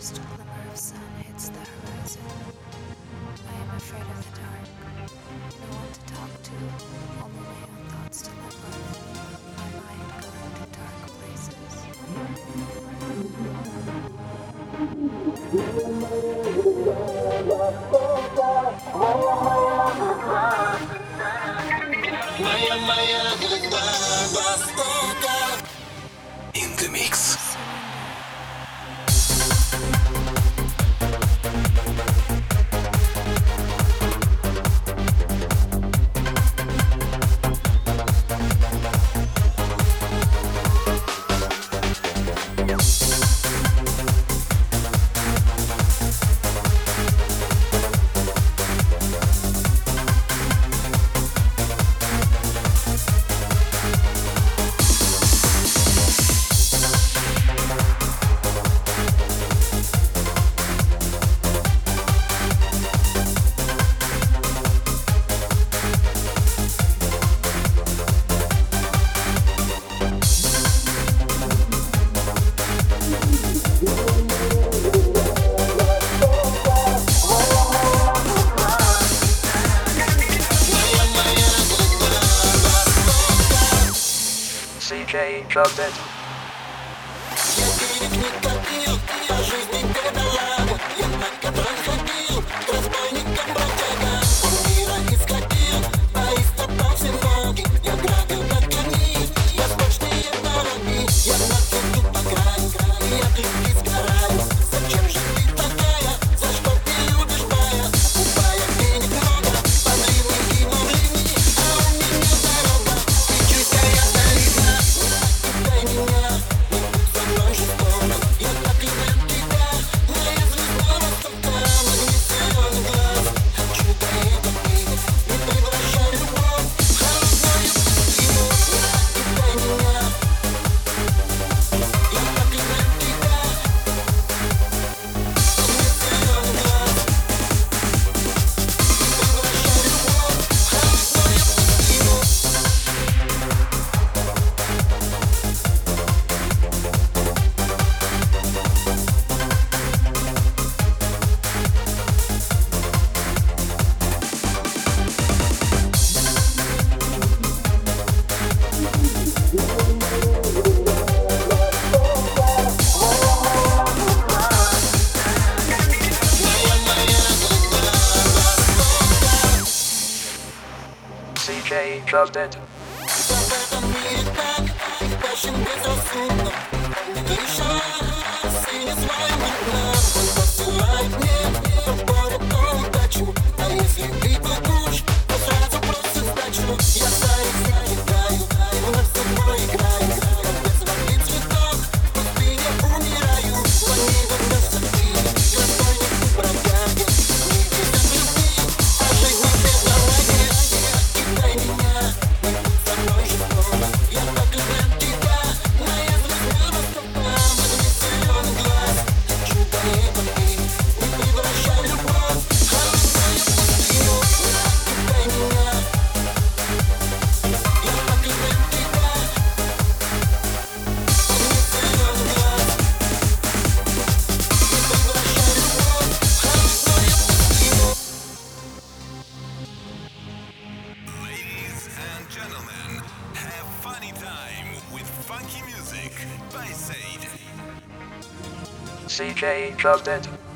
first glimmer of sun hits the horizon, I am afraid of the dark. No one to talk to, only my own thoughts to live with. My mind going to dark places. In the mix. CJ Trumpet. CJ Trumpet. Ladies Sage. CJ Trumpet.